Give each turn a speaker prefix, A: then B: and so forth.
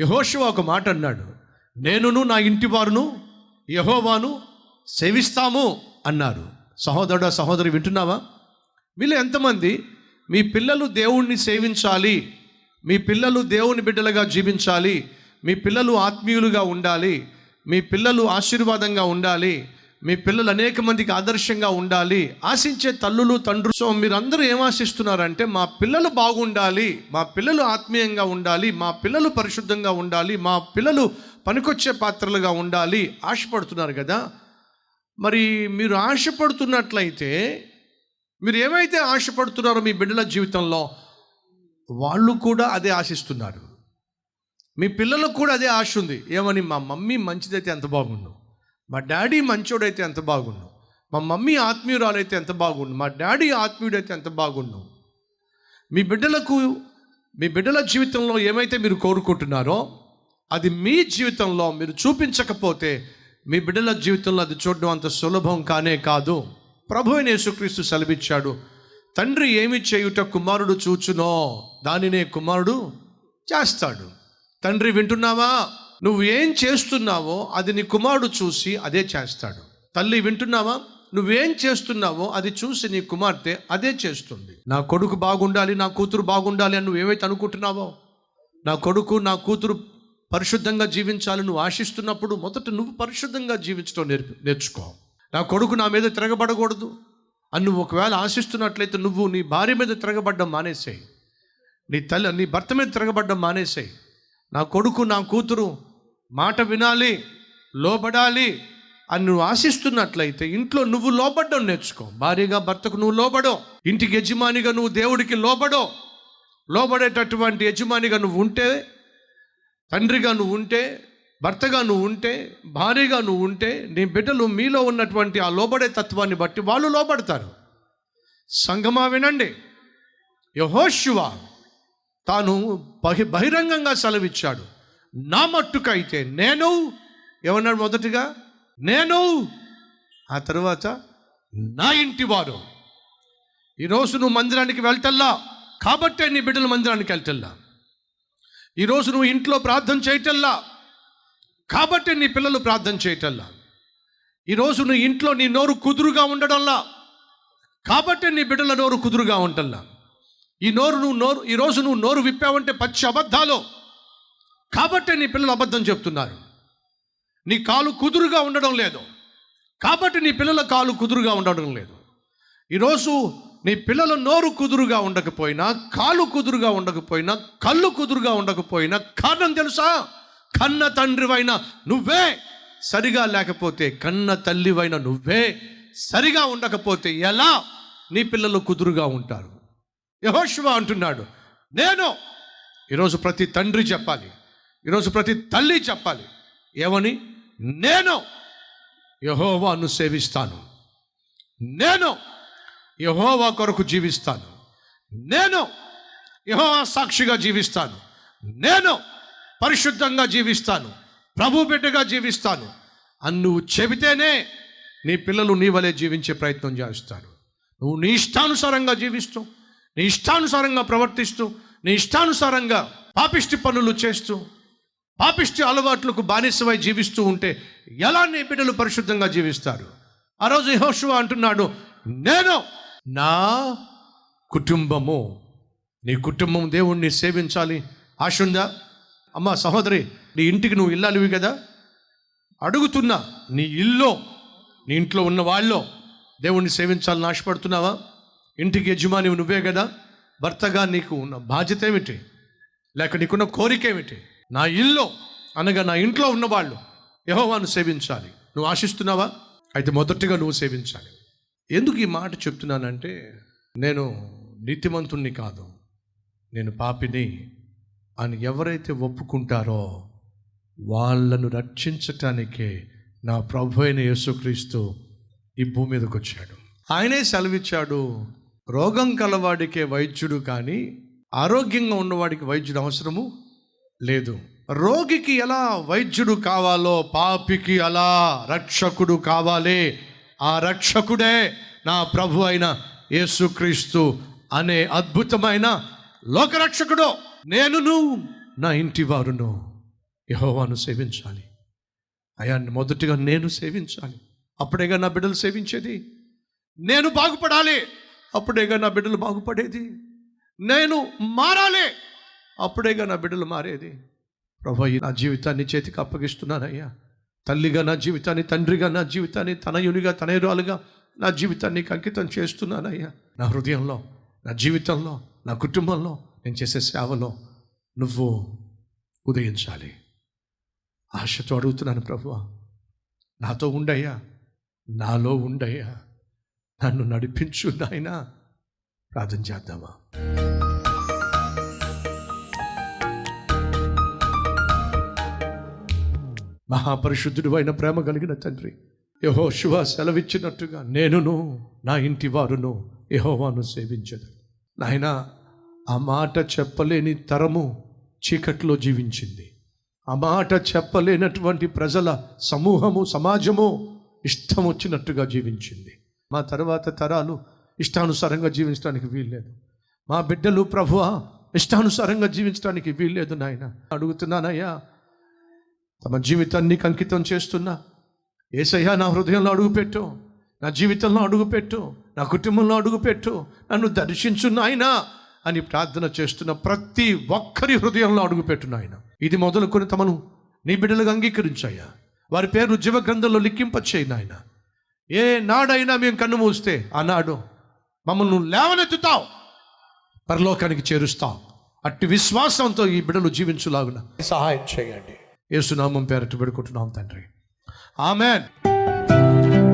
A: యహోశివ ఒక మాట అన్నాడు నేనును నా ఇంటి వారును యహోవాను సేవిస్తాము అన్నారు. సహోదరుడు సహోదరి వింటున్నావా? వీళ్ళు ఎంతమంది? మీ పిల్లలు దేవుణ్ణి సేవించాలి మీ పిల్లలు దేవుని బిడ్డలుగా జీవించాలి మీ పిల్లలు ఆత్మీయులుగా ఉండాలి మీ పిల్లలు ఆశీర్వాదంగా ఉండాలి మీ పిల్లలు అనేక మందికి ఆదర్శంగా ఉండాలి. ఆశించే తల్లులు తండ్రులు. సో మీరందరూ ఏం ఆశిస్తున్నారంటే మా పిల్లలు బాగుండాలి మా పిల్లలు ఆత్మీయంగా ఉండాలి మా పిల్లలు పరిశుద్ధంగా ఉండాలి మా పిల్లలు పనికొచ్చే పాత్రలుగా ఉండాలి ఆశపడుతున్నారు కదా. మరి మీరు ఆశపడుతున్నట్లయితే మీరు ఏమైతే ఆశపడుతున్నారో మీ బిడ్డల జీవితంలో వాళ్ళు కూడా అదే ఆశిస్తున్నారు. మీ పిల్లలకు కూడా అదే ఆశ ఉంది. ఏమని మా మమ్మీ మంచిదైతే ఎంత బాగుండు. మా డాడీ మంచోడైతే ఎంత బాగుండు? మా మమ్మీ ఆత్మీయురాలైతే ఎంత బాగుండు? మా డాడీ ఆత్మీయుడైతే ఎంత బాగుండు? మీ బిడ్డలకు మీ బిడ్డల జీవితంలో ఏమైతే మీరు కోరుకుంటున్నారో అది మీ జీవితంలో మీరు చూపించకపోతే మీ బిడ్డల జీవితంలో అది చూడడం అంత సులభం కానే కాదు. ప్రభు యేసుక్రీస్తు సెలవిచ్చాడు తండ్రి ఏమి చేయుట కుమారుడు చూచునో దానినే కుమారుడు చేస్తాడు. తండ్రి వింటున్నావా? నువ్వు ఏం చేస్తున్నావో అది నీ కుమారుడు చూసి అదే చేస్తాడు. తల్లి వింటున్నావా? నువ్వేం చేస్తున్నావో అది చూసి నీ కుమార్తె అదే చేస్తుంది. నా కొడుకు బాగుండాలి నా కూతురు బాగుండాలి అని నువ్వు ఏవైతే అనుకుంటున్నావో? నా కొడుకు నా కూతురు పరిశుద్ధంగా జీవించాలి నువ్వు ఆశిస్తున్నప్పుడు మొదట నువ్వు పరిశుద్ధంగా జీవించడం నేర్పి నేర్చుకో. నా కొడుకు నా మీద తిరగబడకూడదు అని నువ్వు ఒకవేళ ఆశిస్తున్నట్లయితే నువ్వు నీ భార్య మీద తిరగబడ్డం మానేసేయి. నీ తల్లి నీ భర్త మీద తిరగబడ్డం మానేసేయి. నా కొడుకు నా కూతురు మాట వినాలి లోబడాలి అని నువ్వు ఆశిస్తున్నట్లయితే ఇంట్లో నువ్వు లోబడ్డం నేర్చుకో. భార్యగా భర్తకు నువ్వు లోబడో. ఇంటికి యజమానిగా నువ్వు దేవుడికి లోబడో. లోబడేటటువంటి యజమానిగా నువ్వు ఉంటే తండ్రిగా నువ్వు ఉంటే భర్తగా నువ్వు ఉంటే భార్యగా నువ్వు ఉంటే నీ బిడ్డలు మీలో ఉన్నటువంటి ఆ లోబడే తత్వాన్ని బట్టి వాళ్ళు లోబడతారు. సంగమా వినండి. యహోశివ తాను బహి బహిరంగంగా సెలవిచ్చాడు. నా మట్టుకైతే నేను ఏమన్నాడు మొదటిగా? నేను ఆ తర్వాత నా ఇంటి వారు. ఈరోజు నువ్వు మందిరానికి వెళ్తల్లా? కాబట్టే నీ బిడ్డలు మందిరానికి వెళ్తల్లా? ఈరోజు నువ్వు ఇంట్లో ప్రార్థన చేయటల్లా? కాబట్టి నీ పిల్లలు ప్రార్థన చేయటల్లా? ఈరోజు నువ్వు ఇంట్లో నీ నోరు కుదురుగా ఉండడంలా? కాబట్టి నీ బిడ్డల నోరు కుదురుగా ఉంటల్లా ఈ నోరు నువ్వు నోరు ఈరోజు నువ్వు నోరు విప్పావంటే పచ్చి అబద్ధాలు. కాబట్టి నీ పిల్లలు అబద్ధం చెప్తున్నారు. నీ కాలు కుదురుగా ఉండడం లేదు. కాబట్టి నీ పిల్లల కాలు కుదురుగా ఉండడం లేదు. ఈరోజు నీ పిల్లల నోరు కుదురుగా ఉండకపోయినా కాలు కుదురుగా ఉండకపోయినా కళ్ళు కుదురుగా ఉండకపోయినా కారణం తెలుసా? కన్న తండ్రివైన నువ్వే సరిగా లేకపోతే కన్న తల్లివైన నువ్వే సరిగా ఉండకపోతే ఎలా నీ పిల్లలు కుదురుగా ఉంటారు? యహోశివ అంటున్నాడు నేను. ఈరోజు ప్రతి తండ్రి చెప్పాలి ఈరోజు ప్రతి తల్లి చెప్పాలి ఏమని? నేను యహోవాను సేవిస్తాను. నేను యహోవా కొరకు జీవిస్తాను. నేను యహోవా సాక్షిగా జీవిస్తాను. నేను పరిశుద్ధంగా జీవిస్తాను. ప్రభు బిడ్డగా జీవిస్తాను. అని నువ్వు చెబితేనే నీ పిల్లలు నీ వలె జీవించే ప్రయత్నం చేస్తారు. నువ్వు నీ ఇష్టానుసారంగా జీవిస్తూ నీ ఇష్టానుసారంగా ప్రవర్తిస్తూ నీ ఇష్టానుసారంగా పాపిష్టి పనులు చేస్తూ పాపిష్టి అలవాట్లకు బానిసమై జీవిస్తూ ఉంటే ఎలా నీ బిడ్డలు పరిశుద్ధంగా జీవిస్తారు? ఆ రోజు యెహోషువ అంటున్నాడు నేను నా కుటుంబము నీ కుటుంబం దేవుణ్ణి సేవించాలి. ఆశ ఉందా అమ్మ సహోదరి నీ ఇంటికి నువ్వు ఇల్లాలివి కదా? అడుగుతున్నా నీ ఇల్లో నీ ఇంట్లో ఉన్న వాళ్ళో దేవుణ్ణి సేవించాలని ఆశపడుతున్నావా? ఇంటికి యజమాని నువ్వే కదా? భర్తగా నీకు ఉన్న బాధ్యత ఏమిటి? లేక నీకున్న కోరిక ఏమిటి? నా ఇల్లు అనగా నా ఇంట్లో ఉన్నవాళ్ళు యహోవాను సేవించాలి. నువ్వు ఆశిస్తున్నావా? అయితే మొదటిగా నువ్వు సేవించాలి. ఎందుకు ఈ మాట చెప్తున్నానంటే నేను నీతిమంతుణ్ణి కాదు. నేను పాపిని అని ఎవరైతే ఒప్పుకుంటారో వాళ్ళను రక్షించటానికే నా ప్రభు అయిన యేసుక్రీస్తు ఈ భూమి మీదకి వచ్చాడు. ఆయనే సెలవిచ్చాడు రోగం కలవాడికే వైద్యుడు కానీ ఆరోగ్యంగా ఉన్నవాడికి వైద్యుడు అవసరము? లేదు. రోగికి ఎలా వైద్యుడు కావాలో పాపికి అలా రక్షకుడు కావాలి. ఆ రక్షకుడే నా ప్రభు అయిన యేసుక్రీస్తు అనే అద్భుతమైన లోకరక్షకుడు. నేనును నా ఇంటి వారును యహోవాను సేవించాలి. అయాన్ని మొదటిగా నేను సేవించాలి. అప్పుడేగా నా బిడ్డలు సేవించేది? నేను బాగుపడాలి. అప్పుడేగా నా బిడ్డలు బాగుపడేది? నేను మారాలి. అప్పుడేగా నా బిడ్డలు మారేది? ప్రభు నా జీవితాన్ని చేతికి అప్పగిస్తున్నానయ్యా. తల్లిగా నా జీవితాన్ని తండ్రిగా నా జీవితాన్ని తనయునిగా తనయురాలుగా నా జీవితాన్ని అంకితం చేస్తున్నానయ్యా. నా హృదయంలో నా జీవితంలో నా కుటుంబంలో నేను చేసే సేవలో నువ్వు ఉదయించాలి. ఆశతో అడుగుతున్నాను ప్రభు నాతో ఉండయ్యా నాలో ఉండయ్యా నన్ను నడిపించు నాయనా. ప్రార్థన చేద్దామా? మహాపరిశుద్ధుడు అయిన ప్రేమ కలిగిన తండ్రి. యహో శివ సెలవిచ్చినట్టుగా నేనును నా ఇంటి వారును యహోవాను సేవించదు నాయన ఆ మాట చెప్పలేని తరము చీకట్లో జీవించింది. ఆ మాట చెప్పలేనటువంటి ప్రజల సమూహము సమాజము ఇష్టం వచ్చినట్టుగా జీవించింది. మా తర్వాత తరాలు ఇష్టానుసారంగా జీవించడానికి వీల్లేదు. మా బిడ్డలు ప్రభువ ఇష్టానుసారంగా జీవించడానికి వీల్లేదు నాయన. అడుగుతున్నానయ్యా తమ జీవితాన్ని నీకు అంకితం చేస్తున్నా. ఏసయ్యా నా హృదయంలో అడుగుపెట్టు. నా జీవితంలో అడుగుపెట్టు. నా కుటుంబంలో అడుగుపెట్టు. నన్ను దర్శించు నాయనా అని ప్రార్థన చేస్తున్న ప్రతి ఒక్కరి హృదయంలో అడుగుపెట్టు నాయన. ఇది మొదలుకొని తమను నీ బిడ్డలుగా అంగీకరించాయా వారి పేరు జీవ గ్రంథంలో లిఖింపచేయి నాయన. ఏ నాడైనా మేము కన్ను మూస్తే ఆనాడు మమ్మల్ని లేవనెత్తుతావు. పరలోకానికి చేరుస్తావు. అట్టి విశ్వాసంతో ఈ బిడ్డలు జీవించులాగున. సహాయం చేయండి. యేసునామం పేరట్టు పెడుకుంటున్నాం తండ్రి. ఆమెన్.